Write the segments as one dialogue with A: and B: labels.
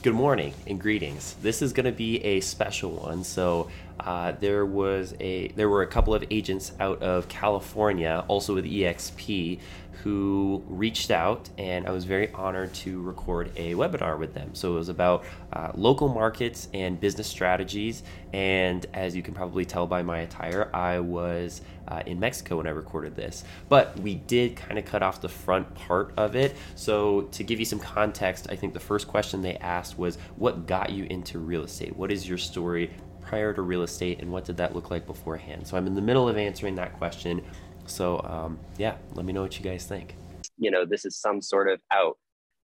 A: Good morning and greetings. This is going to be a special one. So uh, there was a there were a couple of agents out of California, also with EXP, who reached out, and I was very honored to record a webinar with them. So it was about uh, local markets and business strategies. And as you can probably tell by my attire, I was uh, in Mexico when I recorded this. But we did kind of cut off the front part of it. So to give you some context, I think the first question they asked was, "What got you into real estate? What is your story?" Prior to real estate and what did that look like beforehand? So I'm in the middle of answering that question. So um, yeah, let me know what you guys think.
B: You know, this is some sort of out.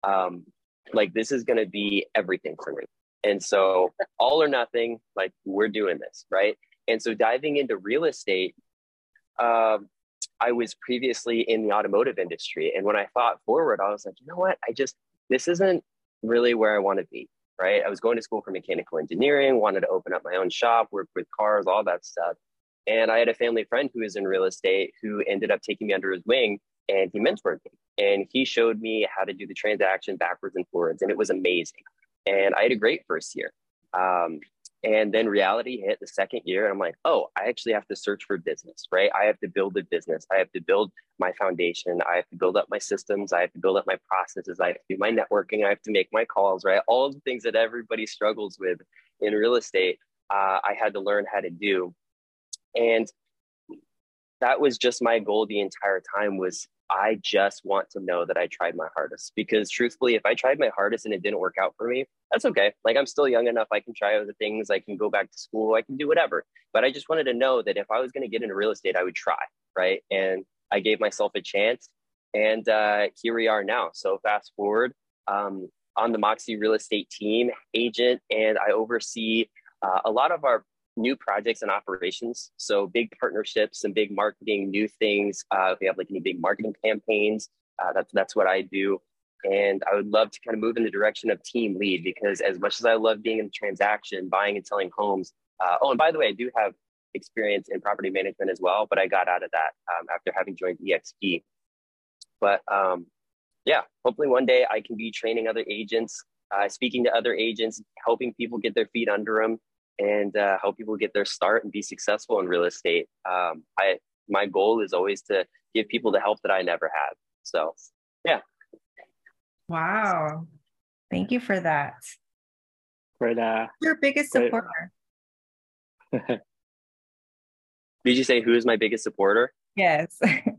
B: Um, like this is going to be everything for me. And so all or nothing, like we're doing this, right? And so diving into real estate, um, I was previously in the automotive industry. And when I thought forward, I was like, you know what? I just, this isn't really where I want to be, right? I was going to school for mechanical engineering, wanted to open up my own shop, work with cars, all that stuff. And I had a family friend who was in real estate who ended up taking me under his wing and he mentored me. And he showed me how to do the transaction backwards and forwards. And it was amazing. And I had a great first year. Um, and then reality hit the second year. And I'm like, oh, I actually have to search for business, right? I have to build a business. I have to build my foundation. I have to build up my systems. I have to build up my processes. I have to do my networking. I have to make my calls, right? All the things that everybody struggles with in real estate, uh, I had to learn how to do. And that was just my goal the entire time was I just want to know that I tried my hardest because truthfully, if I tried my hardest and it didn't work out for me, that's okay. Like I'm still young enough. I can try other things. I can go back to school. I can do whatever. But I just wanted to know that if I was going to get into real estate, I would try. Right. And I gave myself a chance. And uh, here we are now. So fast forward um, on the Moxie real estate team, agent, and I oversee uh, a lot of our new projects and operations. So big partnerships and big marketing, new things. Uh, if we have like any big marketing campaigns, uh, that's that's what I do. And I would love to kind of move in the direction of team lead because as much as I love being in the transaction, buying and selling homes. Uh, oh, and by the way, I do have experience in property management as well, but I got out of that um, after having joined EXP. But um, yeah, hopefully one day I can be training other agents, uh, speaking to other agents, helping people get their feet under them, and uh, help people get their start and be successful in real estate. Um, I my goal is always to give people the help that I never had. So, yeah.
C: Wow, thank you for that.
D: For the
C: your biggest supporter.
B: Did you say who is my biggest supporter?
C: Yes.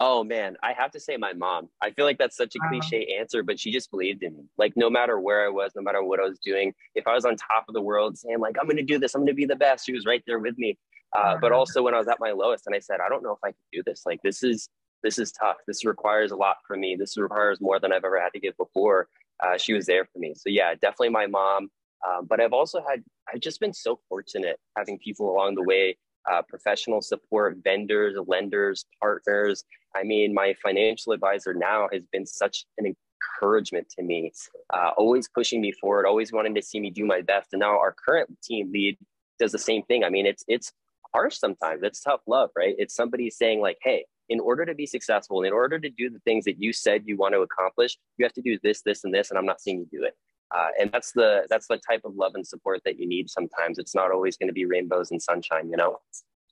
B: Oh man, I have to say my mom. I feel like that's such a cliche answer, but she just believed in me. Like no matter where I was, no matter what I was doing, if I was on top of the world saying like I'm going to do this, I'm going to be the best, she was right there with me. Uh, but also when I was at my lowest and I said, I don't know if I can do this. Like this is this is tough. This requires a lot from me. This requires more than I've ever had to give before. Uh, she was there for me. So yeah, definitely my mom. Um, but I've also had I've just been so fortunate having people along the way uh, professional support, vendors, lenders, partners. I mean, my financial advisor now has been such an encouragement to me, uh, always pushing me forward, always wanting to see me do my best. And now our current team lead does the same thing. I mean, it's it's harsh sometimes. It's tough love, right? It's somebody saying like, "Hey, in order to be successful, in order to do the things that you said you want to accomplish, you have to do this, this, and this." And I'm not seeing you do it. Uh, and that's the that's the type of love and support that you need sometimes it's not always going to be rainbows and sunshine you know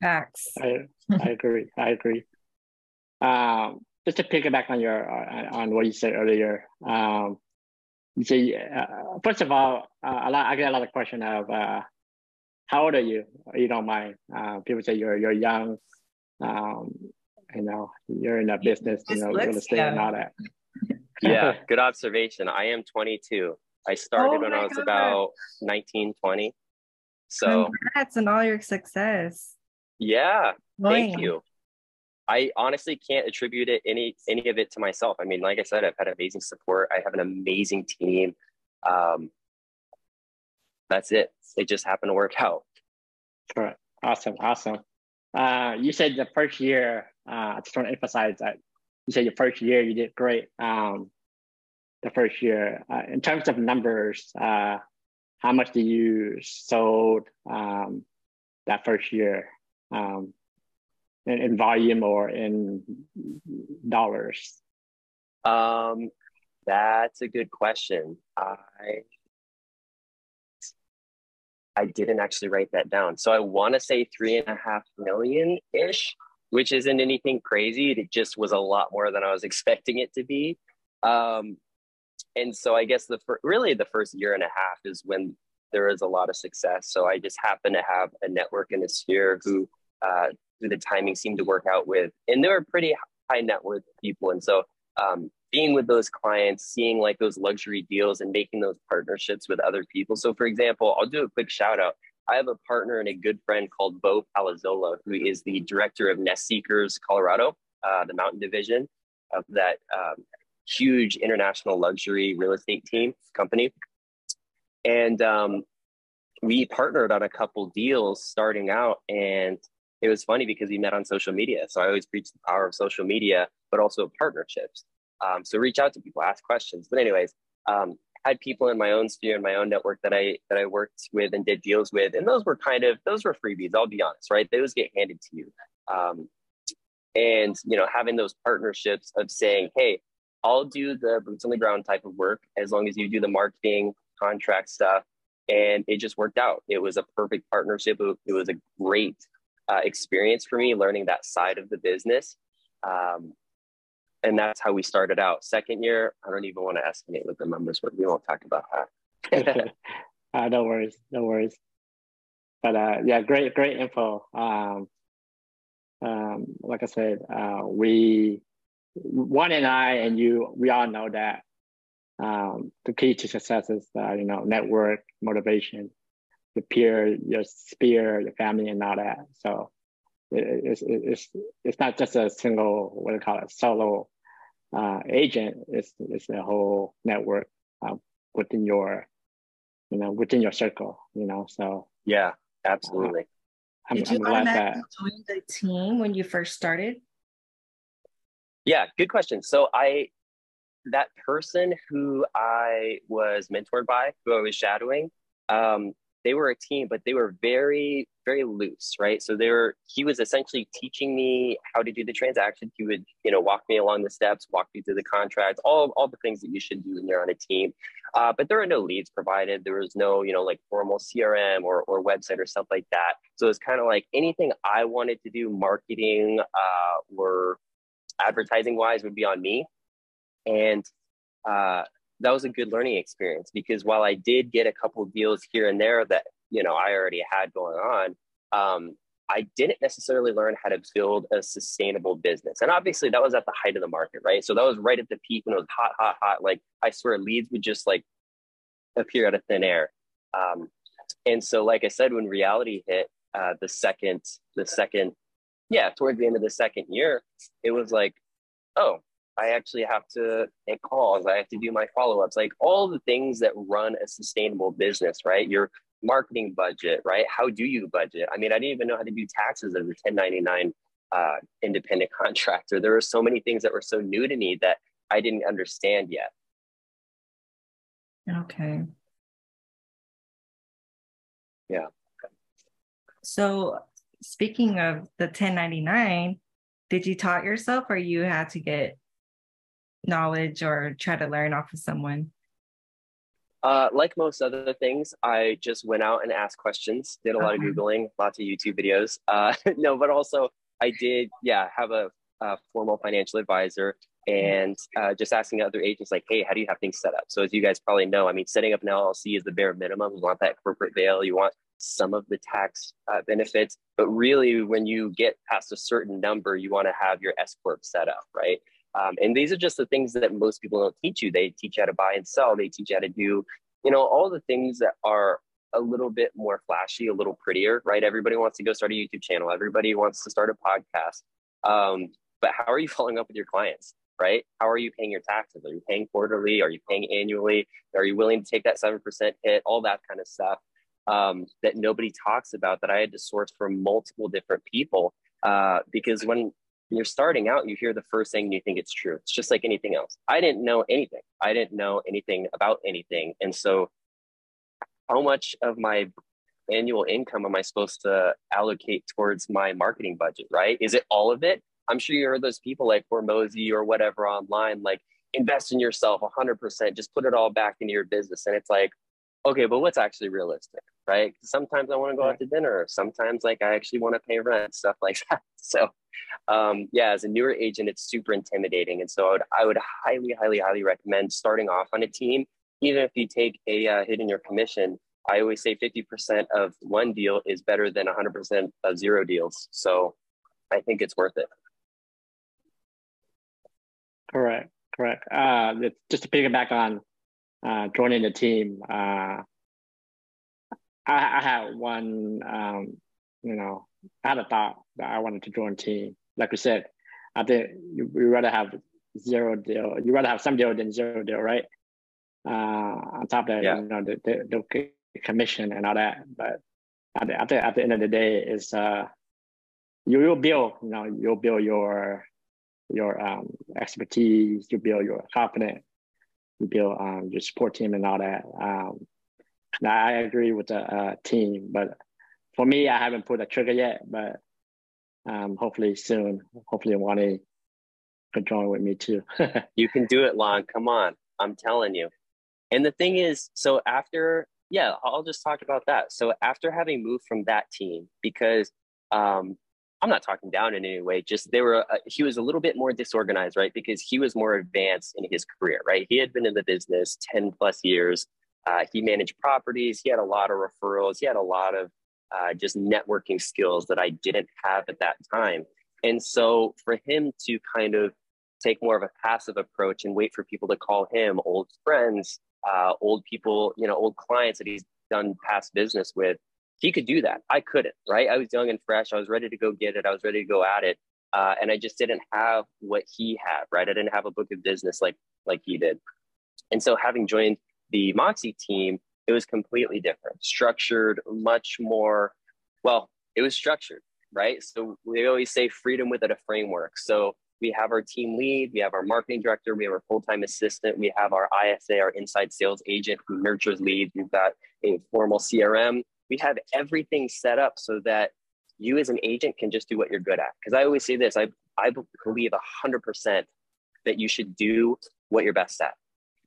C: facts
D: i, I agree i agree um, just to pick it back on your uh, on what you said earlier um, you say uh, first of all uh, a lot, i get a lot of question of uh, how old are you you don't mind uh, people say you're you're young um, you know you're in a business you know real estate and all that
B: yeah good observation i am 22 I started oh when I was God. about 19, 20. So
C: congrats on all your success.
B: Yeah. Thank you. I honestly can't attribute it any any of it to myself. I mean, like I said, I've had amazing support. I have an amazing team. Um, that's it. It just happened to work out.
D: Awesome. Awesome. Uh, you said the first year. Uh, I just want to emphasize that you said your first year you did great. Um, the first year. Uh, in terms of numbers, uh, how much did you sold um, that first year um, in, in, volume or in dollars?
B: Um, that's a good question. I I didn't actually write that down. So I want to say three and a half million ish, which isn't anything crazy. It just was a lot more than I was expecting it to be. Um, and so I guess the fir- really the first year and a half is when there is a lot of success. So I just happen to have a network in a sphere who uh, the timing seemed to work out with, and they were pretty high net worth people. And so um, being with those clients, seeing like those luxury deals and making those partnerships with other people. So for example, I'll do a quick shout out. I have a partner and a good friend called Bo Palazzola, who is the director of Nest Seekers Colorado, uh, the mountain division of that um, huge international luxury real estate team company. And um, we partnered on a couple deals starting out. And it was funny because we met on social media. So I always preach the power of social media, but also partnerships. Um, so reach out to people, ask questions. But anyways, um, had people in my own sphere in my own network that I that I worked with and did deals with, and those were kind of those were freebies. I'll be honest, right? Those get handed to you, um, and you know having those partnerships of saying, hey, I'll do the boots on the ground type of work as long as you do the marketing contract stuff, and it just worked out. It was a perfect partnership. It was a great uh, experience for me learning that side of the business. Um, and that's how we started out. Second year, I don't even want to estimate what the numbers were. We won't talk about that.
D: uh, no worries, no worries. But uh, yeah, great, great info. Um, um, like I said, uh, we, Wanny and I and you, we all know that um, the key to success is uh, you know network, motivation, your peer, your sphere, your family, and all that. So it's it's it's not just a single what do you call it solo uh, agent. It's it's a whole network uh, within your you know within your circle. You know, so
B: yeah, absolutely. Uh,
C: I'm, Did you I'm automatically join the team when you first started?
B: Yeah, good question. So I that person who I was mentored by, who I was shadowing, um, they were a team, but they were very, very loose, right? So they were, he was essentially teaching me how to do the transaction. He would, you know, walk me along the steps, walk me through the contracts, all, all the things that you should do when you're on a team. Uh, but there were no leads provided. There was no, you know, like formal CRM or, or website or stuff like that. So it's kind of like anything I wanted to do, marketing uh, or advertising wise, would be on me. And uh, that was a good learning experience because while I did get a couple deals here and there that you know I already had going on, um, I didn't necessarily learn how to build a sustainable business. And obviously, that was at the height of the market, right? So that was right at the peak when it was hot, hot, hot. Like I swear, leads would just like appear out of thin air. Um, and so, like I said, when reality hit, uh, the second, the second, yeah, towards the end of the second year, it was like, oh, I actually have to make calls. I have to do my follow ups, like all the things that run a sustainable business, right? Your marketing budget, right? How do you budget? I mean, I didn't even know how to do taxes as a 1099 uh, independent contractor. There were so many things that were so new to me that I didn't understand yet.
C: Okay.
B: Yeah.
C: So, speaking of the 1099, did you taught yourself or you had to get knowledge or try to learn off of someone?
B: Uh, like most other things, I just went out and asked questions, did a lot of Googling, lots of YouTube videos. Uh, no, but also I did, yeah, have a, a formal financial advisor and uh, just asking other agents, like, hey, how do you have things set up? So, as you guys probably know, I mean, setting up an LLC is the bare minimum. You want that corporate veil, you want some of the tax uh, benefits, but really, when you get past a certain number, you want to have your S corp set up, right? Um, and these are just the things that most people don't teach you. They teach you how to buy and sell. They teach you how to do, you know, all the things that are a little bit more flashy, a little prettier, right? Everybody wants to go start a YouTube channel. Everybody wants to start a podcast. Um, but how are you following up with your clients, right? How are you paying your taxes? Are you paying quarterly? Are you paying annually? Are you willing to take that 7% hit? All that kind of stuff um, that nobody talks about that I had to source from multiple different people. Uh, because when you're starting out, you hear the first thing and you think it's true. It's just like anything else. I didn't know anything. I didn't know anything about anything. And so, how much of my annual income am I supposed to allocate towards my marketing budget, right? Is it all of it? I'm sure you heard those people like Hormozi or whatever online, like invest in yourself 100%, just put it all back into your business. And it's like, okay, but what's actually realistic, right? Sometimes I want to go out to dinner. Sometimes like I actually want to pay rent, stuff like that. So um, yeah, as a newer agent, it's super intimidating. And so I would, I would highly, highly, highly recommend starting off on a team. Even if you take a uh, hit in your commission, I always say 50% of one deal is better than 100% of zero deals. So I think it's worth it.
D: Correct, correct. Uh, just to piggyback on uh, joining the team, uh, I, I had one, um, you know, I had a thought that I wanted to join team. Like we said, I think you, you rather have zero deal. You rather have some deal than zero deal, right? Uh, on top of that, yeah. you know, the, the, the commission and all that. But I, I think at the end of the day, is uh, you will build, you know, you'll build your your um, expertise, you build your confidence, you build um, your support team and all that. Um, I agree with the uh, team, but for me, I haven't put a trigger yet, but um, hopefully soon. Hopefully, Wanny could join with me too.
B: you can do it, Lanh. Come on, I'm telling you. And the thing is, so after, yeah, I'll just talk about that. So after having moved from that team, because um, I'm not talking down in any way. Just they were. Uh, he was a little bit more disorganized, right? Because he was more advanced in his career, right? He had been in the business ten plus years. Uh, he managed properties. He had a lot of referrals. He had a lot of uh, just networking skills that I didn't have at that time. And so for him to kind of take more of a passive approach and wait for people to call him old friends, uh, old people, you know, old clients that he's done past business with, he could do that. I couldn't, right? I was young and fresh. I was ready to go get it. I was ready to go at it. Uh, and I just didn't have what he had, right? I didn't have a book of business like like he did. And so having joined the Moxie team, it was completely different, structured, much more. Well, it was structured, right? So we always say freedom within a framework. So we have our team lead, we have our marketing director, we have our full time assistant, we have our ISA, our inside sales agent who nurtures leads. We've got a formal CRM. We have everything set up so that you as an agent can just do what you're good at. Because I always say this I, I believe 100% that you should do what you're best at.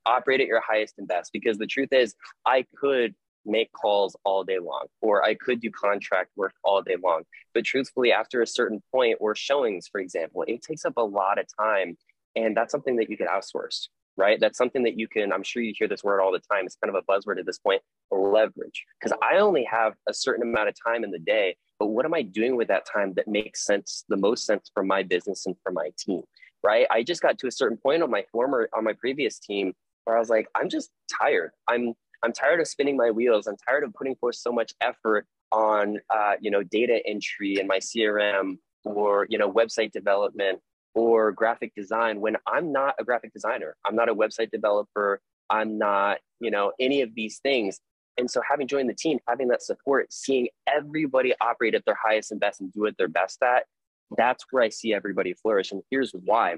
B: Operate at your highest and best because the truth is i could make calls all day long or i could do contract work all day long. But truthfully after a certain point or showings for example it takes up a lot of time and that's something that you can outsource right? That's something that you can i'm sure you hear this word all the time. It's kind of a buzzword at this point leverage. Because i only have a certain amount of time in the day but what am i doing with that time that makes sense the most sense for my business and for my team right? I just got to a certain point on my former on my previous team where I was like, I'm just tired. I'm I'm tired of spinning my wheels. I'm tired of putting forth so much effort on uh, you know data entry and my CRM or you know website development or graphic design when I'm not a graphic designer. I'm not a website developer. I'm not you know any of these things. And so having joined the team, having that support, seeing everybody operate at their highest and best and do what they're best at, that's where I see everybody flourish. And here's why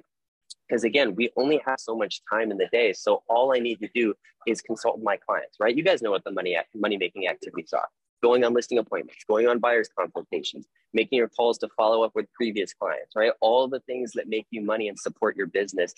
B: because again we only have so much time in the day so all i need to do is consult my clients right you guys know what the money money making activities are going on listing appointments going on buyers consultations making your calls to follow up with previous clients right? All the things that make you money and support your business.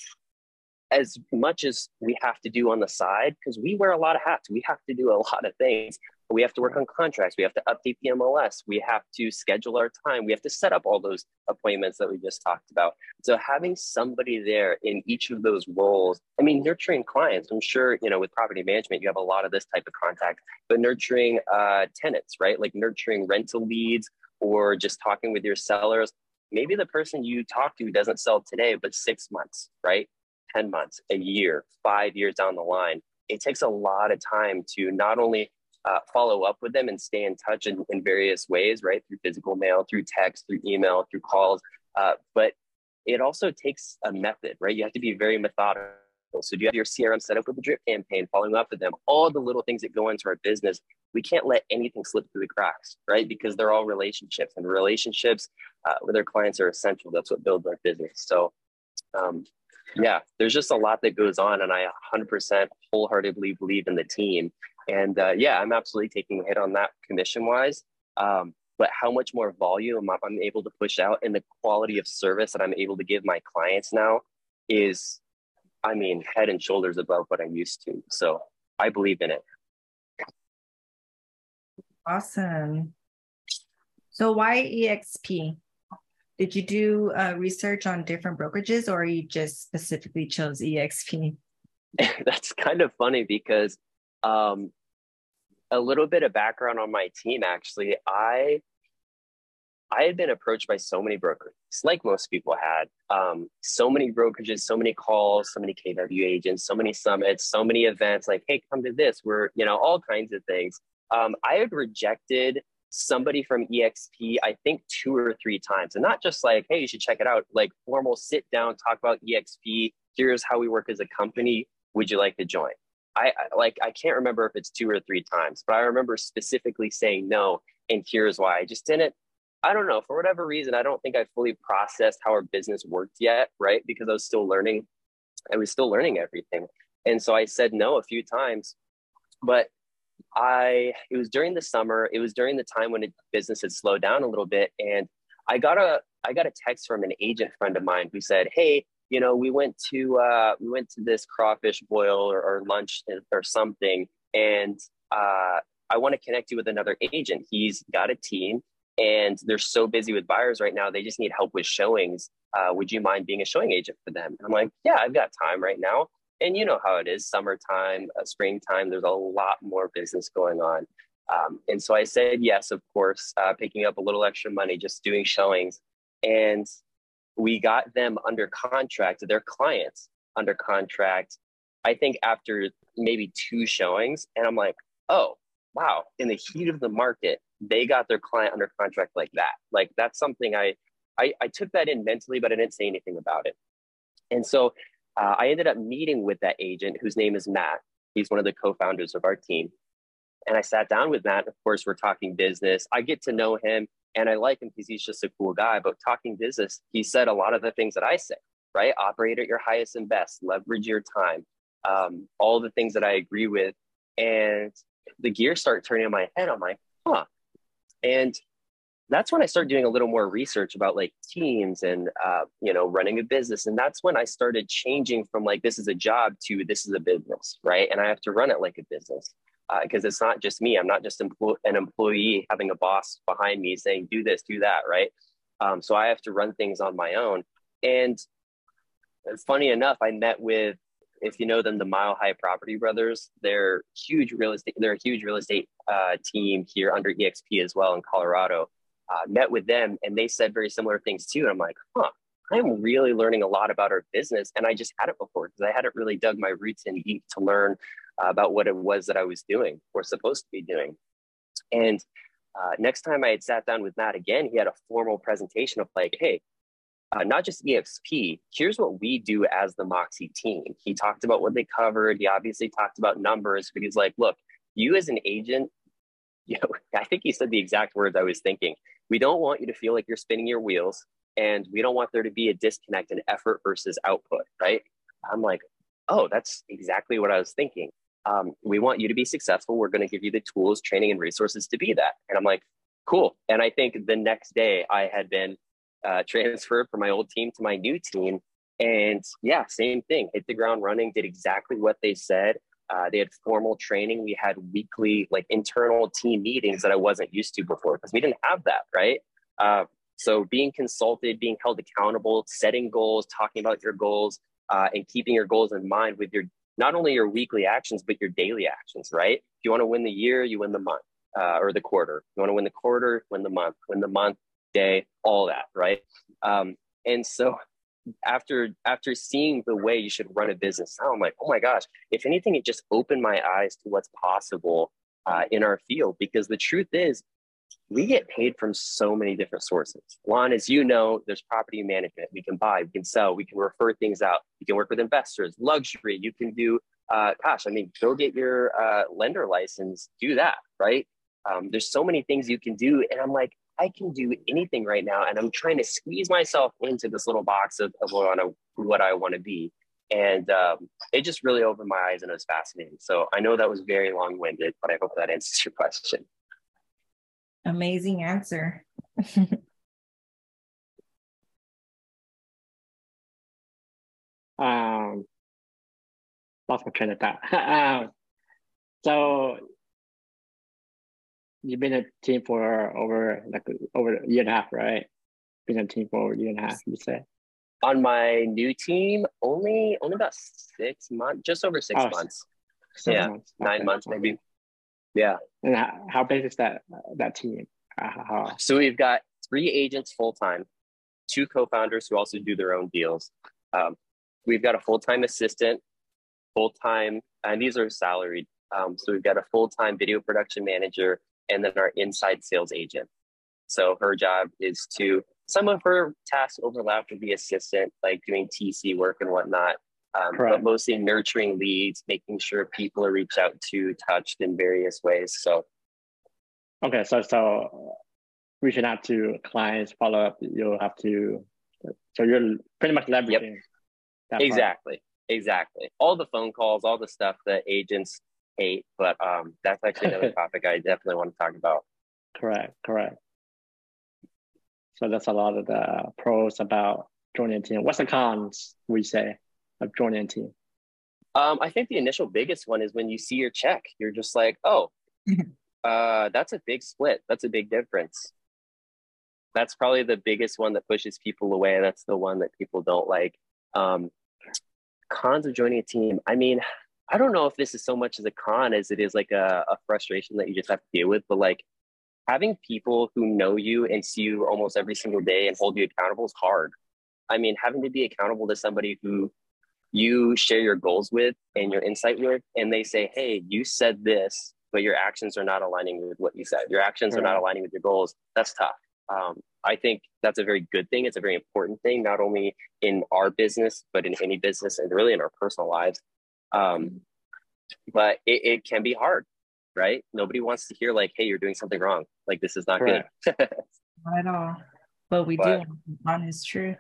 B: As much as we have to do on the side because we wear a lot of hats. We have to do a lot of things we have to work on contracts. We have to update the MLS. We have to schedule our time. We have to set up all those appointments that we just talked about. So having somebody there in each of those roles, I mean, nurturing clients, I'm sure, you know, with property management, you have a lot of this type of contact, but nurturing uh, tenants, right? Like nurturing rental leads or just talking with your sellers. Maybe the person you talk to doesn't sell today, but six months, right? 10 months, a year, five years down the line. It takes a lot of time to not only uh, follow up with them and stay in touch in, in various ways, right? Through physical mail, through text, through email, through calls. Uh, but it also takes a method, right? You have to be very methodical. So do you have your CRM set up with a drip campaign, following up with them, all the little things that go into our business. We can't let anything slip through the cracks, right? Because they're all relationships, and relationships uh, with our clients are essential. That's what builds our business. So, um, yeah, there's just a lot that goes on, and I 100% wholeheartedly believe in the team. And uh, yeah, I'm absolutely taking a hit on that commission wise. Um, but how much more volume I'm able to push out and the quality of service that I'm able to give my clients now is, I mean, head and shoulders above what I'm used to. So I believe in it.
C: Awesome. So why EXP? Did you do uh, research on different brokerages or you just specifically chose EXP?
B: That's kind of funny because um, a little bit of background on my team actually. I I had been approached by so many brokers, like most people had. Um, so many brokerages, so many calls, so many KW agents, so many summits, so many events. Like, hey, come to this. We're you know all kinds of things. Um, I had rejected somebody from EXP, I think two or three times, and not just like, hey, you should check it out. Like formal sit down, talk about EXP. Here's how we work as a company. Would you like to join? I like I can't remember if it's two or three times, but I remember specifically saying no, and here's why. I just didn't. I don't know for whatever reason. I don't think I fully processed how our business worked yet, right? Because I was still learning. I was still learning everything, and so I said no a few times. But I it was during the summer. It was during the time when it, business had slowed down a little bit, and I got a I got a text from an agent friend of mine who said, "Hey, you know, we went to uh, we went to this crawfish boil or, or lunch or something, and uh, I want to connect you with another agent. He's got a team, and they're so busy with buyers right now. They just need help with showings. Uh, would you mind being a showing agent for them? I'm like, yeah, I've got time right now. And you know how it is, summertime, uh, springtime. There's a lot more business going on. Um, and so I said yes, of course, uh, picking up a little extra money, just doing showings. And we got them under contract, their clients under contract, I think after maybe two showings. And I'm like, oh, wow, in the heat of the market, they got their client under contract like that. Like that's something I, I, I took that in mentally, but I didn't say anything about it. And so uh, I ended up meeting with that agent whose name is Matt. He's one of the co founders of our team. And I sat down with Matt. Of course, we're talking business. I get to know him and I like him because he's just a cool guy. But talking business, he said a lot of the things that I say, right? Operate at your highest and best, leverage your time, um, all the things that I agree with. And the gears start turning in my head. I'm like, huh. And that's when I started doing a little more research about like teams and uh, you know running a business, and that's when I started changing from like this is a job to this is a business, right? And I have to run it like a business because uh, it's not just me. I'm not just empl- an employee having a boss behind me saying, do this, do that, right? Um, so I have to run things on my own. And funny enough, I met with, if you know them, the Mile High Property Brothers. They're huge real estate. They're a huge real estate uh, team here under EXP as well in Colorado. Uh, met with them, and they said very similar things too. And I'm like, huh, I'm really learning a lot about our business, and I just had it before because I hadn't really dug my roots in deep to learn uh, about what it was that I was doing or supposed to be doing. And uh, next time I had sat down with Matt again, he had a formal presentation of like, hey, uh, not just EXP, here's what we do as the Moxie team. He talked about what they covered. He obviously talked about numbers but he's like, look, you as an agent, you know, I think he said the exact words I was thinking. We don't want you to feel like you're spinning your wheels, and we don't want there to be a disconnect in effort versus output, right? I'm like, oh, that's exactly what I was thinking um, we want you to be successful. We're going to give you the tools, training, and resources to be that. And I'm like, cool. And I think the next day I had been uh, transferred from my old team to my new team. And yeah, same thing, hit the ground running, did exactly what they said. Uh, they had formal training. We had weekly, like internal team meetings that I wasn't used to before because we didn't have that, right? Uh, so being consulted, being held accountable, setting goals, talking about your goals, uh, and keeping your goals in mind with your not only your weekly actions, but your daily actions, right? If you want to win the year, you win the month uh, or the quarter. You want to win the quarter, win the month, win the month, day, all that, right? Um, and so after after seeing the way you should run a business now, I'm like, oh my gosh, if anything, it just opened my eyes to what's possible uh, in our field. Because the truth is, we get paid from so many different sources. One, as you know, there's property management. We can buy, we can sell, we can refer things out. You can work with investors, luxury. You can do, uh, gosh, I mean, go get your uh, lender license, do that, right? Um, there's so many things you can do. And I'm like, I can do anything right now. And I'm trying to squeeze myself into this little box of, of what, I, what I want to be. And um, it just really opened my eyes and it was fascinating. So I know that was very long winded, but I hope that answers your question.
C: Amazing answer.
D: um, lost my train of thought. um, so you've been a team for over like over a year and a half, right? Been a team for over a year and a half, you say?
B: On my new team, only only about six months, just over six
D: Oh,
B: months.
D: Seven
B: Yeah,
D: months.
B: Nine
D: Okay.
B: months maybe. Yeah.
D: And how, how big is that that team? Uh, how,
B: So we've got three agents full time, two co-founders who also do their own deals. Um, we've got a full-time assistant, full-time, and these are salaried. Um, so we've got a full-time video production manager, and then our inside sales agent. So her job is to some of her tasks overlap with the assistant, like doing TC work and whatnot. Um, but mostly nurturing leads, making sure people are reached out to, touched in various ways. So
D: okay, so so reaching out to clients, follow up, you'll have to. So you're pretty much leveraging. that part.
B: Exactly. Exactly. All the phone calls, all the stuff that agents hate, but um, that's actually another topic I definitely want to talk about.
D: Correct, correct. So that's a lot of the pros about joining a team. What's the cons we say of joining a team?
B: Um, I think the initial biggest one is when you see your check, you're just like, oh, uh, that's a big split. That's a big difference. That's probably the biggest one that pushes people away. That's the one that people don't like. Um, cons of joining a team. I mean, I don't know if this is so much as a con as it is like a, a frustration that you just have to deal with, but like having people who know you and see you almost every single day and hold you accountable is hard. I mean, having to be accountable to somebody who you share your goals with and your insight with, and they say, Hey, you said this, but your actions are not aligning with what you said. Your actions are not aligning with your goals. That's tough. Um, I think that's a very good thing. It's a very important thing, not only in our business, but in any business and really in our personal lives. Um, but it, it can be hard, right? Nobody wants to hear, like, Hey, you're doing something wrong. Like, this is not
D: Correct.
B: good.
C: Not at all. But we
B: But-
C: do honest truth.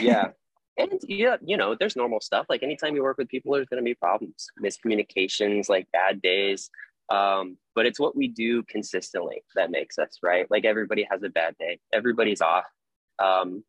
B: yeah and yeah you know there's normal stuff like anytime you work with people there's going to be problems miscommunications like bad days um, but it's what we do consistently that makes us right? Like everybody has a bad day. Everybody's off. Um,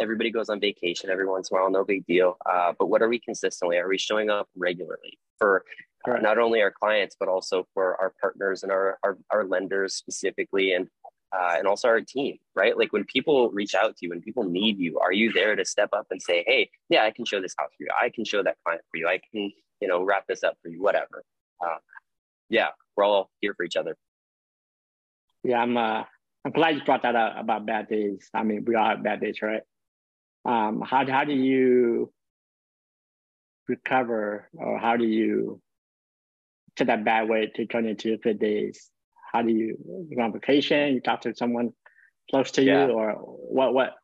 B: everybody goes on vacation every once in a while no big deal. Uh, but what are we consistently? Are we showing up regularly for
D: Correct.
B: not only our clients but also for our partners and our our, our lenders specifically? And uh, and also our team, right? Like when people reach out to you, when people need you, are you there to step up and say, "Hey, yeah, I can show this house for you. I can show that client for you. I can, you know, wrap this up for you. Whatever." Uh, yeah, we're all here for each other.
D: Yeah, I'm. Uh, I'm glad you brought that up about bad days. I mean, we all have bad days, right? Um, how how do you recover, or how do you take that bad way to turn into good days? How do you, you go on vacation? You talk to someone close to
B: Yeah.
D: you, or what? What?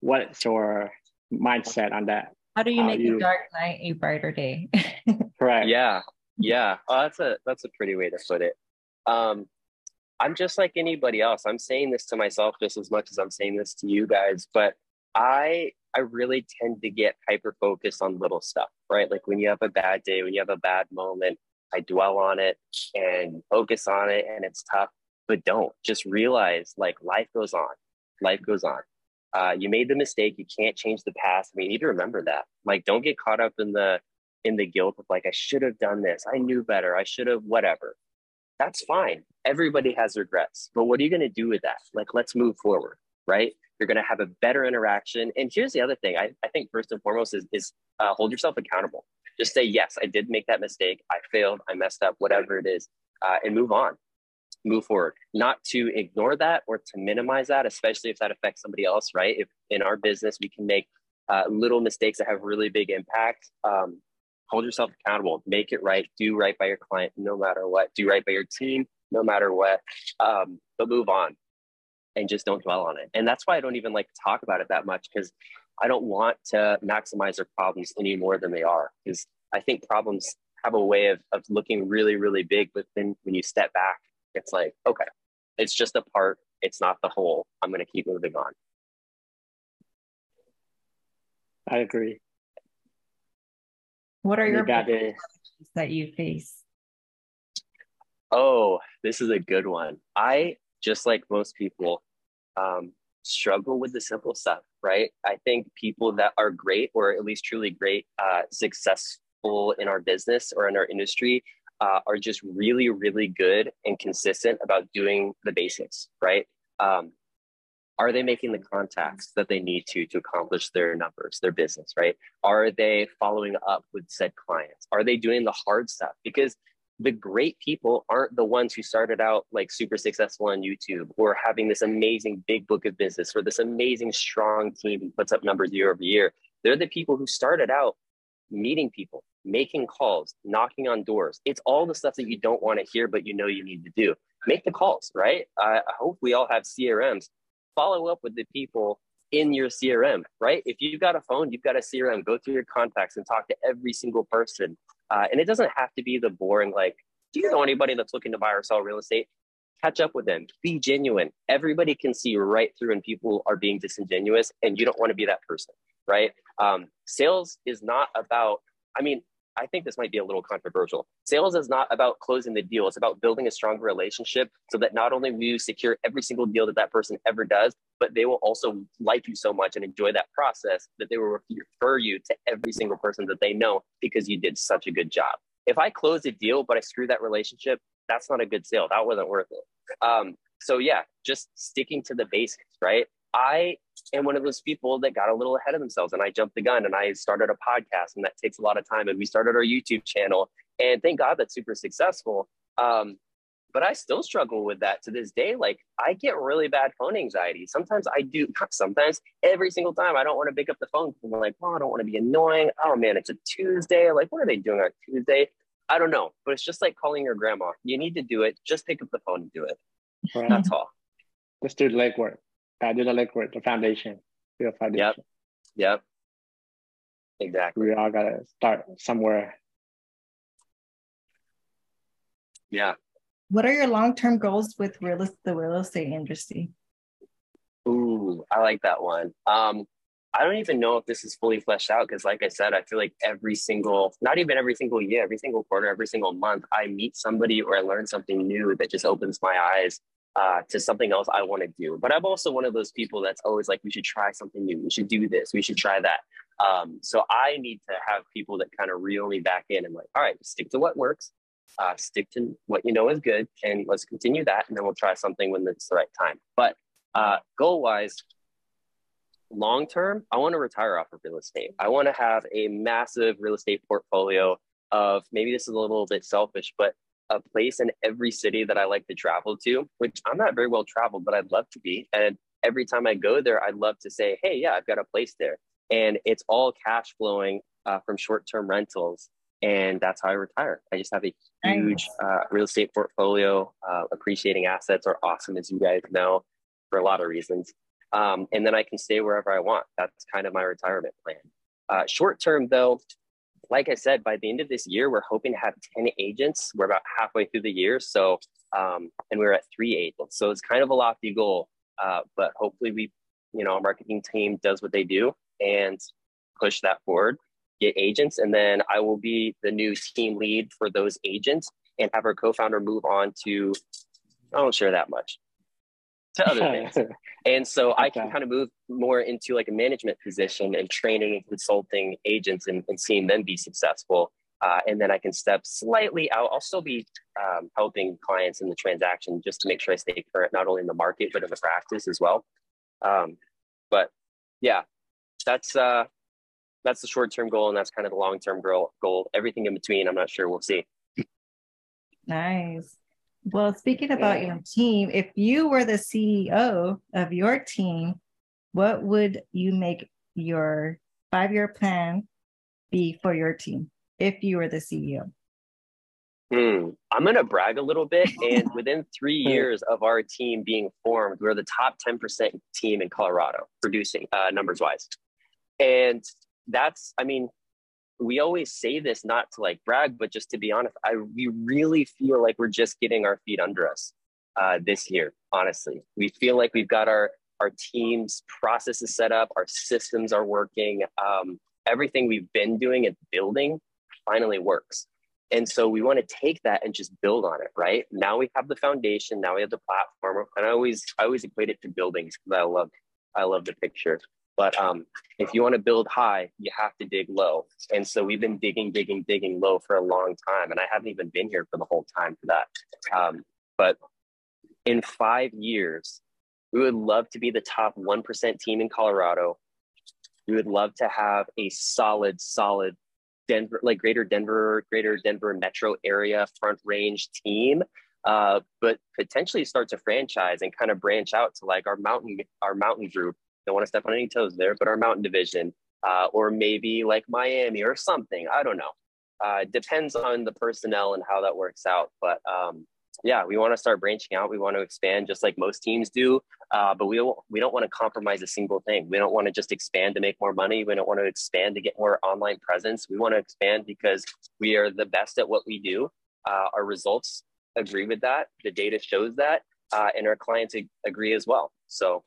D: What's your mindset on that?
C: How do you
D: How
C: make
D: you-
C: a dark night a brighter day?
D: Correct.
B: Yeah, yeah. Oh, that's a that's a pretty way to put it. Um, I'm just like anybody else. I'm saying this to myself just as much as I'm saying this to you guys. But I I really tend to get hyper focused on little stuff, right? Like when you have a bad day, when you have a bad moment, I dwell on it and focus on it, and it's tough. But don't just realize like life goes on. Life goes on. Uh, you made the mistake. You can't change the past. I mean, you need to remember that. Like, don't get caught up in the in the guilt of like, I should have done this. I knew better. I should have whatever. That's fine. Everybody has regrets. But what are you going to do with that? Like, let's move forward, right? You're going to have a better interaction. And here's the other thing I, I think first and foremost is, is uh, hold yourself accountable. Just say, yes, I did make that mistake. I failed. I messed up, whatever it is, uh, and move on. Move forward. Not to ignore that or to minimize that, especially if that affects somebody else, right? If in our business we can make uh, little mistakes that have really big impact, um, hold yourself accountable make it right do right by your client no matter what do right by your team no matter what um, but move on and just don't dwell on it and that's why i don't even like to talk about it that much because i don't want to maximize their problems any more than they are because i think problems have a way of, of looking really really big but then when you step back it's like okay it's just a part it's not the whole i'm going to keep moving on
D: I agree.
C: what are your
D: bad
C: biggest
D: days?
C: challenges that you face?
B: Oh, this is a good one. I, just like most people, um, struggle with the simple stuff, right? I think people that are great, or at least truly great, uh, successful in our business or in our industry, uh, are just really, really good and consistent about doing the basics, right? Um, are they making the contacts that they need to to accomplish their numbers, their business, right? Are they following up with said clients? Are they doing the hard stuff? Because the great people aren't the ones who started out like super successful on YouTube or having this amazing big book of business or this amazing strong team who puts up numbers year over year. They're the people who started out meeting people, making calls, knocking on doors. It's all the stuff that you don't want to hear, but you know you need to do. Make the calls, right? I hope we all have CRMs. Follow up with the people in your CRM, right? If you've got a phone, you've got a CRM, go through your contacts and talk to every single person. Uh, and it doesn't have to be the boring, like, do you know anybody that's looking to buy or sell real estate? Catch up with them, be genuine. Everybody can see right through when people are being disingenuous, and you don't want to be that person, right? Um, sales is not about, I mean, I think this might be a little controversial. Sales is not about closing the deal. It's about building a stronger relationship so that not only will you secure every single deal that that person ever does, but they will also like you so much and enjoy that process that they will refer you to every single person that they know because you did such a good job. If I close a deal, but I screw that relationship, that's not a good sale. That wasn't worth it. Um, so yeah, just sticking to the basics, right? I am one of those people that got a little ahead of themselves and I jumped the gun and I started a podcast and that takes a lot of time. And we started our YouTube channel and thank God that's super successful. Um, but I still struggle with that to this day. Like I get really bad phone anxiety. Sometimes I do, sometimes, every single time I don't want to pick up the phone. I'm like, oh, I don't want to be annoying. Oh man, it's a Tuesday. Like, what are they doing on Tuesday? I don't know, but it's just like calling your grandma. You need to do it. Just pick up the phone and do it. Right. That's all.
D: Just do the legwork uh, do the legwork, the foundation, the foundation.
B: Yep. Yep. Exactly.
D: We all gotta start somewhere.
B: Yeah.
C: What are your long-term goals with real the real estate industry?
B: Ooh, I like that one. Um, I don't even know if this is fully fleshed out because, like I said, I feel like every single, not even every single year, every single quarter, every single month, I meet somebody or I learn something new that just opens my eyes uh, to something else I want to do. But I'm also one of those people that's always like, we should try something new. We should do this. We should try that. Um, so I need to have people that kind of reel me back in and like, all right, stick to what works, uh, stick to what you know is good, and let's continue that. And then we'll try something when it's the right time. But uh, goal wise, long term, I want to retire off of real estate. I want to have a massive real estate portfolio of maybe this is a little bit selfish, but a place in every city that I like to travel to, which I'm not very well traveled, but I'd love to be. And every time I go there, I'd love to say, hey, yeah, I've got a place there. And it's all cash flowing uh, from short term rentals. And that's how I retire. I just have a huge uh, real estate portfolio. Uh, appreciating assets are awesome, as you guys know, for a lot of reasons. Um, and then I can stay wherever I want. That's kind of my retirement plan. Uh, short term, though, like I said, by the end of this year, we're hoping to have 10 agents. We're about halfway through the year. So, um, and we're at three agents. So it's kind of a lofty goal. Uh, but hopefully we, you know, our marketing team does what they do and push that forward, get agents. And then I will be the new team lead for those agents and have our co-founder move on to, I don't share that much to other things. And so okay. I can kind of move more into like a management position and training and consulting agents and, and seeing them be successful. Uh, and then I can step slightly out. I'll still be um, helping clients in the transaction just to make sure I stay current, not only in the market, but in the practice as well. Um, but yeah, that's, uh, that's the short-term goal. And that's kind of the long-term goal, goal. Everything in between, I'm not sure. We'll see.
C: Nice. Well, speaking about your team, if you were the CEO of your team, what would you make your five year plan be for your team if you were the CEO?
B: Hmm. I'm going to brag a little bit. And within three years of our team being formed, we're the top 10% team in Colorado producing uh, numbers wise. And that's, I mean, we always say this not to like brag, but just to be honest, I we really feel like we're just getting our feet under us uh, this year. Honestly, we feel like we've got our our teams processes set up, our systems are working, um, everything we've been doing and building finally works. And so we want to take that and just build on it, right? Now we have the foundation, now we have the platform. And I always I always equate it to buildings because I love I love the picture. But um, if you want to build high, you have to dig low. And so we've been digging, digging, digging low for a long time. And I haven't even been here for the whole time for that. Um, but in five years, we would love to be the top 1% team in Colorado. We would love to have a solid, solid Denver, like greater Denver, greater Denver metro area front range team. Uh, but potentially start to franchise and kind of branch out to like our mountain, our mountain group. Don't want to step on any toes there, but our mountain division, uh, or maybe like Miami or something. I don't know. Uh, depends on the personnel and how that works out. But um, yeah, we want to start branching out. We want to expand just like most teams do, uh, but we don't, we don't want to compromise a single thing. We don't want to just expand to make more money. We don't want to expand to get more online presence. We want to expand because we are the best at what we do. Uh, our results agree with that. The data shows that, uh, and our clients agree as well. So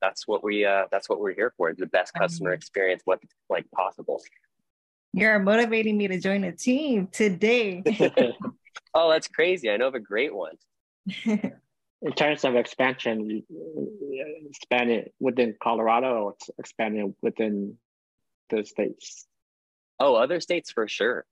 B: that's what we uh, that's what we're here for: the best customer experience, what like possible.
C: You're motivating me to join a team today.
B: Oh, that's crazy. I know of a great one.
D: in terms of expansion, expanding within Colorado or expanding within the states?
B: Oh, other states for sure.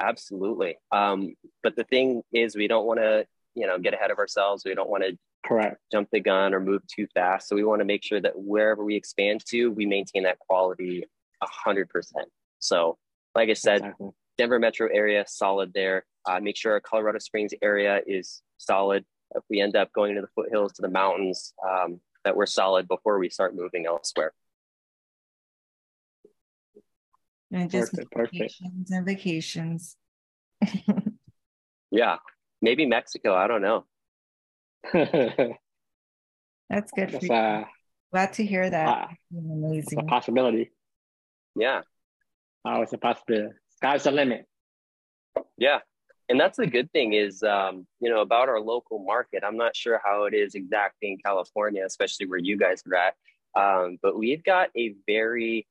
B: Absolutely. Um, but the thing is, we don't want to, you know, get ahead of ourselves. We don't want to
D: correct
B: jump the gun or move too fast. So we want to make sure that wherever we expand to, we maintain that quality a hundred percent. So, like I said, exactly. Denver metro area, solid there. Uh, make sure our Colorado Springs area is solid. If we end up going to the foothills, to the mountains, um, that we're solid before we start moving elsewhere.
C: And just perfect, vacations perfect. and vacations.
B: yeah, maybe Mexico. I don't know.
C: That's good. That's, uh, Glad to hear that. Uh,
D: Amazing. a possibility.
B: Yeah.
D: Oh, it's a possibility. Sky's the limit.
B: Yeah, and that's the good thing is um, you know about our local market i'm not sure how it is exactly in california especially where you guys are at um, but we've got a very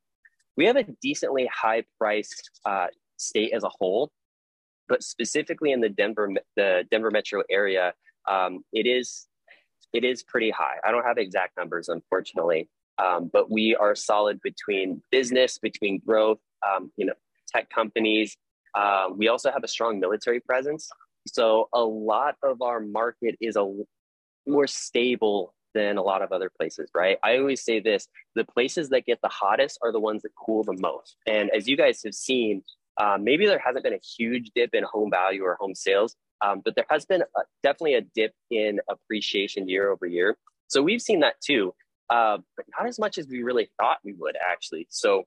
B: we have a decently high priced uh, state as a whole but specifically in the denver the denver metro area um, it is it is pretty high i don't have exact numbers unfortunately um, but we are solid between business between growth um, you know tech companies uh, we also have a strong military presence. So a lot of our market is a more stable than a lot of other places, right? I always say this the places that get the hottest are the ones that cool the most. And as you guys have seen, uh, maybe there hasn't been a huge dip in home value or home sales, um, but there has been a, definitely a dip in appreciation year over year. So we've seen that too, uh, but not as much as we really thought we would actually. So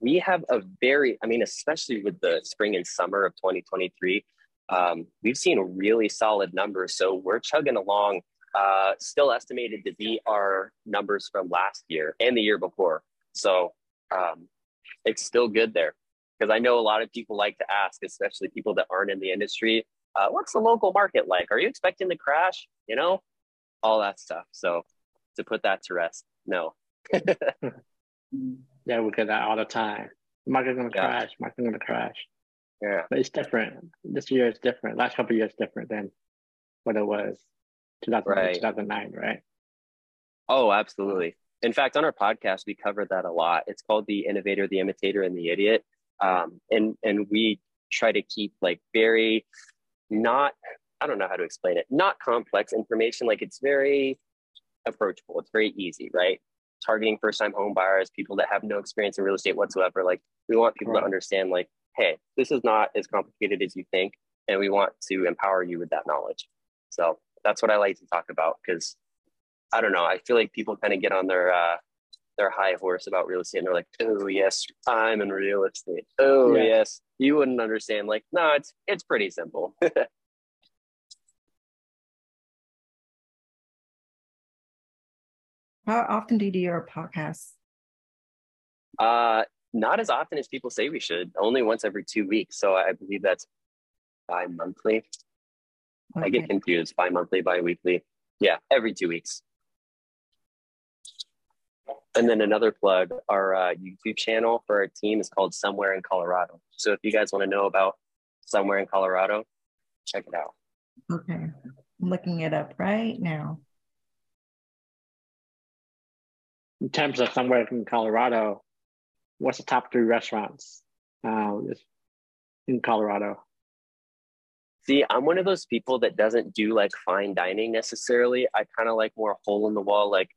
B: we have a very, I mean, especially with the spring and summer of 2023, um, we've seen really solid numbers. So we're chugging along, uh, still estimated to beat our numbers from last year and the year before. So um, it's still good there. Because I know a lot of people like to ask, especially people that aren't in the industry, uh, what's the local market like? Are you expecting the crash? You know, all that stuff. So to put that to rest, no.
D: Yeah, we get that all the time. Market's gonna yeah. crash. Market's gonna crash.
B: Yeah,
D: but it's different. This year is different. Last couple years different than what it was 2008, right. 2009, right?
B: Oh, absolutely. In fact, on our podcast, we covered that a lot. It's called the innovator, the imitator, and the idiot. Um, and and we try to keep like very not I don't know how to explain it, not complex information. Like it's very approachable. It's very easy, right? targeting first time home buyers, people that have no experience in real estate whatsoever. Like we want people right. to understand like, hey, this is not as complicated as you think. And we want to empower you with that knowledge. So that's what I like to talk about because I don't know. I feel like people kind of get on their uh, their high horse about real estate and they're like, oh yes, I'm in real estate. Oh yeah. yes, you wouldn't understand. Like, no, it's it's pretty simple.
C: How often do you do your podcasts?
B: Uh, not as often as people say we should. Only once every two weeks. So I believe that's bi-monthly. Okay. I get confused. Bi-monthly, bi-weekly. Yeah, every two weeks. And then another plug, our uh, YouTube channel for our team is called Somewhere in Colorado. So if you guys want to know about Somewhere in Colorado, check it out.
C: Okay. I'm looking it up right now.
D: in terms of somewhere in Colorado, what's the top three restaurants uh, in Colorado?
B: See, I'm one of those people that doesn't do like fine dining necessarily. I kind of like more hole in the wall, like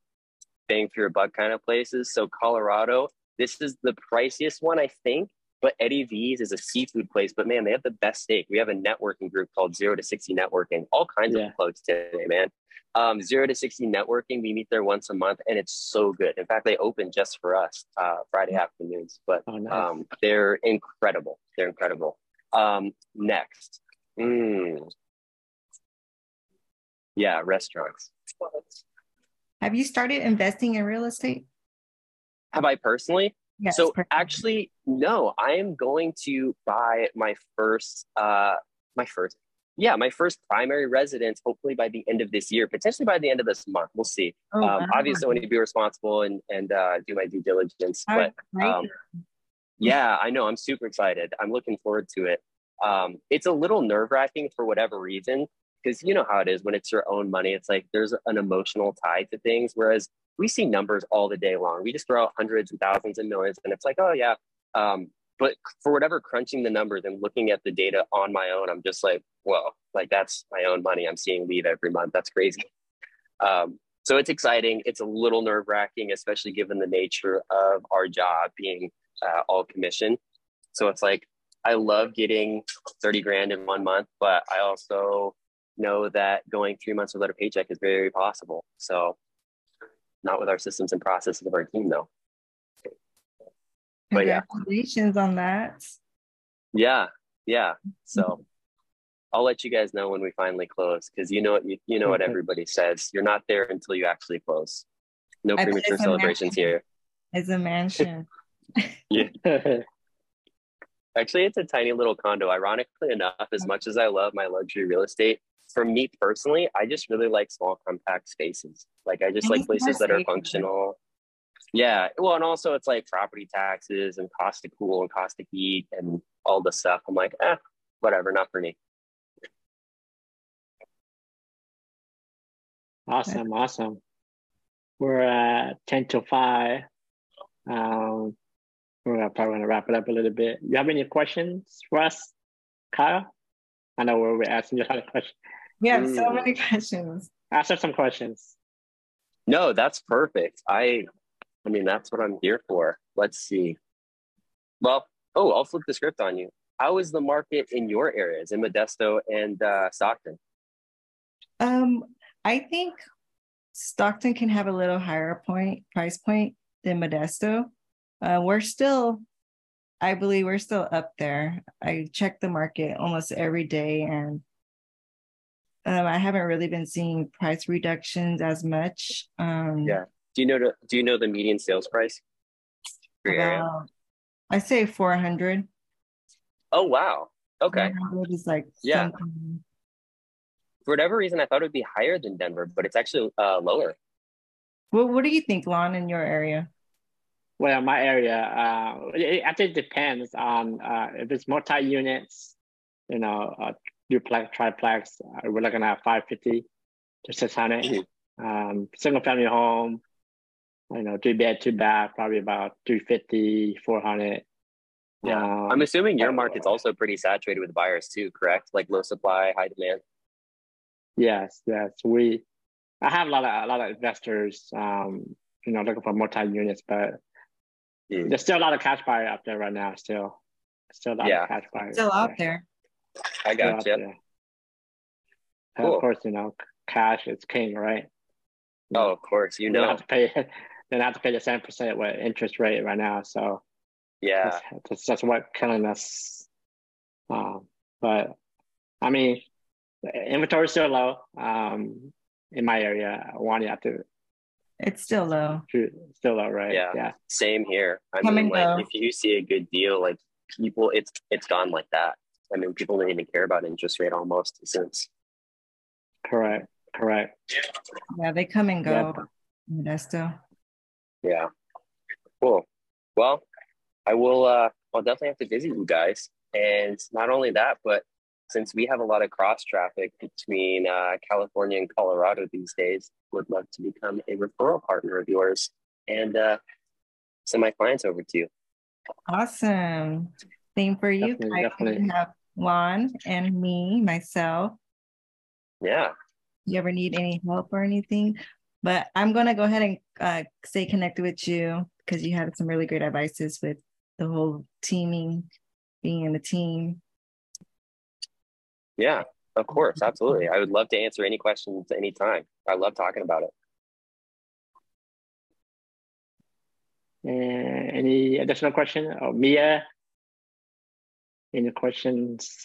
B: bang for your buck kind of places. So Colorado, this is the priciest one, I think. But Eddie V's is a seafood place, but man, they have the best steak. We have a networking group called Zero to 60 Networking, all kinds yeah. of plugs today, man. Um, Zero to 60 Networking, we meet there once a month and it's so good. In fact, they open just for us uh, Friday afternoons, but oh, nice. um, they're incredible. They're incredible. Um, next. Mm. Yeah, restaurants.
C: Have you started investing in real estate?
B: Have I personally? Yes, so perfect. actually, no, I am going to buy my first, uh, my first, yeah, my first primary residence, hopefully by the end of this year, potentially by the end of this month. We'll see. Oh, um, wow. Obviously, I need to be responsible and, and uh, do my due diligence. Oh, but um, yeah, I know. I'm super excited. I'm looking forward to it. Um, it's a little nerve wracking for whatever reason, because you know how it is when it's your own money. It's like there's an emotional tie to things. Whereas we see numbers all the day long. We just throw out hundreds and thousands and millions, and it's like, oh yeah. Um, but for whatever crunching the numbers and looking at the data on my own, I'm just like, whoa, like that's my own money I'm seeing leave every month. That's crazy. Um, so it's exciting. It's a little nerve wracking, especially given the nature of our job being uh, all commission. So it's like, I love getting 30 grand in one month, but I also know that going three months without a paycheck is very possible. So not with our systems and processes of our team though.
C: But Congratulations yeah. on that.
B: Yeah, yeah. So mm-hmm. I'll let you guys know when we finally close because you know you, you know what everybody says. You're not there until you actually close. No premature celebrations here.
C: It's a mansion.
B: yeah. Actually, it's a tiny little condo. Ironically enough, as much as I love my luxury real estate, for me personally, I just really like small, compact spaces. Like I just like places that are functional. Yeah. Well, and also it's like property taxes and cost to cool and cost to heat and all the stuff. I'm like, eh, whatever, not for me.
D: Awesome, awesome. We're at 10 to 5. Um, we're probably going to wrap it up a little bit. You have any questions for us, Kyle? I know we're asking you a lot of questions.
C: We have mm. so many questions.
D: Ask us some questions.
B: No, that's perfect. I I mean that's what I'm here for. Let's see. Well, oh, I'll flip the script on you. How is the market in your areas in Modesto and uh, Stockton?
C: Um, I think Stockton can have a little higher point price point than Modesto. Uh, we're still, I believe, we're still up there. I check the market almost every day, and um, I haven't really been seeing price reductions as much. Um,
B: yeah. Do you know the Do you know the median sales price?
C: About, I say four hundred.
B: Oh wow! Okay.
C: Is like
B: yeah. Something. For whatever reason, I thought it would be higher than Denver, but it's actually uh, lower.
C: Well, what do you think, Lanh, in your area?
D: Well, my area, uh, it actually depends on uh, if it's multi units, you know, uh, duplex, triplex, uh, we're looking at 550 to 600. Mm-hmm. Um, single family home, you know, three bed, two bath, probably about 350, 400.
B: Yeah. Um, I'm assuming your market's also pretty saturated with buyers too, correct? Like low supply, high demand.
D: Yes, yes. We, I have a lot of, a lot of investors, um, you know, looking for multi units, but mm. there's still a lot of cash buyer out there right now. Still, still a lot yeah. of cash buyers.
C: Still out there.
B: I got you.
D: Cool. Of course, you know, cash is king, right?
B: Oh, of course, you know.
D: They have to pay. They have to pay the seven percent what interest rate right now. So
B: yeah,
D: that's, that's, that's what killing us. Um, but I mean, inventory is still low. Um, in my area, one you have to.
C: It's still low.
D: Still low, right?
B: Yeah. Yeah. Same here. I mean, like if you see a good deal, like people, it's it's gone like that. I mean, people don't even care about interest rate almost since.
D: Correct. Correct.
C: Yeah, they come and go. Yep. Modesto.
B: Yeah. Cool. Well, I will. Uh, I'll definitely have to visit you guys, and not only that, but since we have a lot of cross traffic between uh, California and Colorado these days, would love to become a referral partner of yours. and uh, send my clients over to you.
C: Awesome. Same for you.
D: Definitely, definitely.
C: You have Juan and me, myself.
B: Yeah.
C: You ever need any help or anything? But I'm gonna go ahead and uh, stay connected with you because you had some really great advices with the whole teaming, being in the team.
B: Yeah, of course, absolutely. I would love to answer any questions anytime. I love talking about it.
D: Uh, any additional question? Oh, Mia, any questions?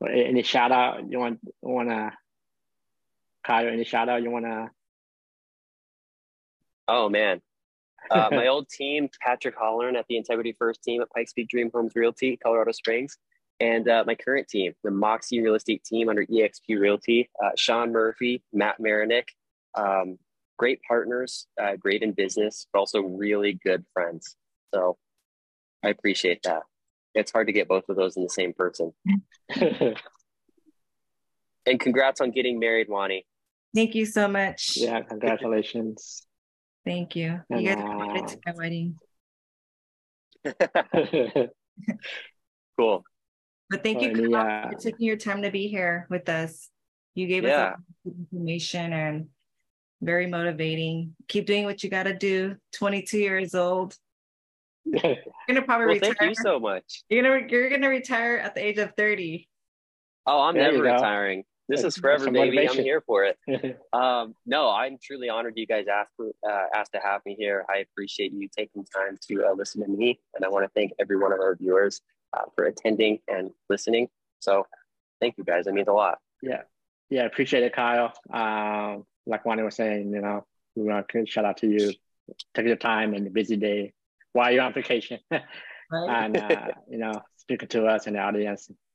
D: Or any shout out you want want to Kyle? Any shout out you want to?
B: Oh man, uh, my old team, Patrick Hollern at the Integrity First team at Pikes Peak Dream Homes Realty, Colorado Springs, and uh, my current team, the Moxie Real Estate team under EXP Realty, uh, Sean Murphy, Matt Marinick, um, great partners, uh, great in business, but also really good friends. So I appreciate that. It's hard to get both of those in the same person. And congrats on getting married, Wanny.
C: Thank you so much.
D: yeah, congratulations.
C: Thank you.
D: And,
C: You guys are invited to
D: uh,
C: my wedding.
B: cool.
C: But thank you
D: Any,
C: Kyle,
D: uh,
C: for taking your time to be here with us. You gave us a
B: Yeah.
C: lot of information and very motivating. Keep doing what you got to do. 22 years old. You're gonna probably
B: Well,
C: retire.
B: thank you so much.
C: You're gonna you're gonna retire at the age of 30.
B: Oh, I'm
D: There
B: never retiring. This
D: That's-
B: is forever,
D: that's some
B: baby. I'm here for it. Um, no, I'm truly honored you guys asked for, uh, asked to have me here. I appreciate you taking time to uh, listen to me, and I want to thank every one of our viewers uh, for attending and listening. So, thank you guys. It means a lot.
D: yeah, yeah, I appreciate it, Kyle. Um, like Wanny was saying, you know, we want to shout out to you. Take your time and a busy day while you're on vacation,
C: Right?
D: and uh, you know, speaking to us and the audience.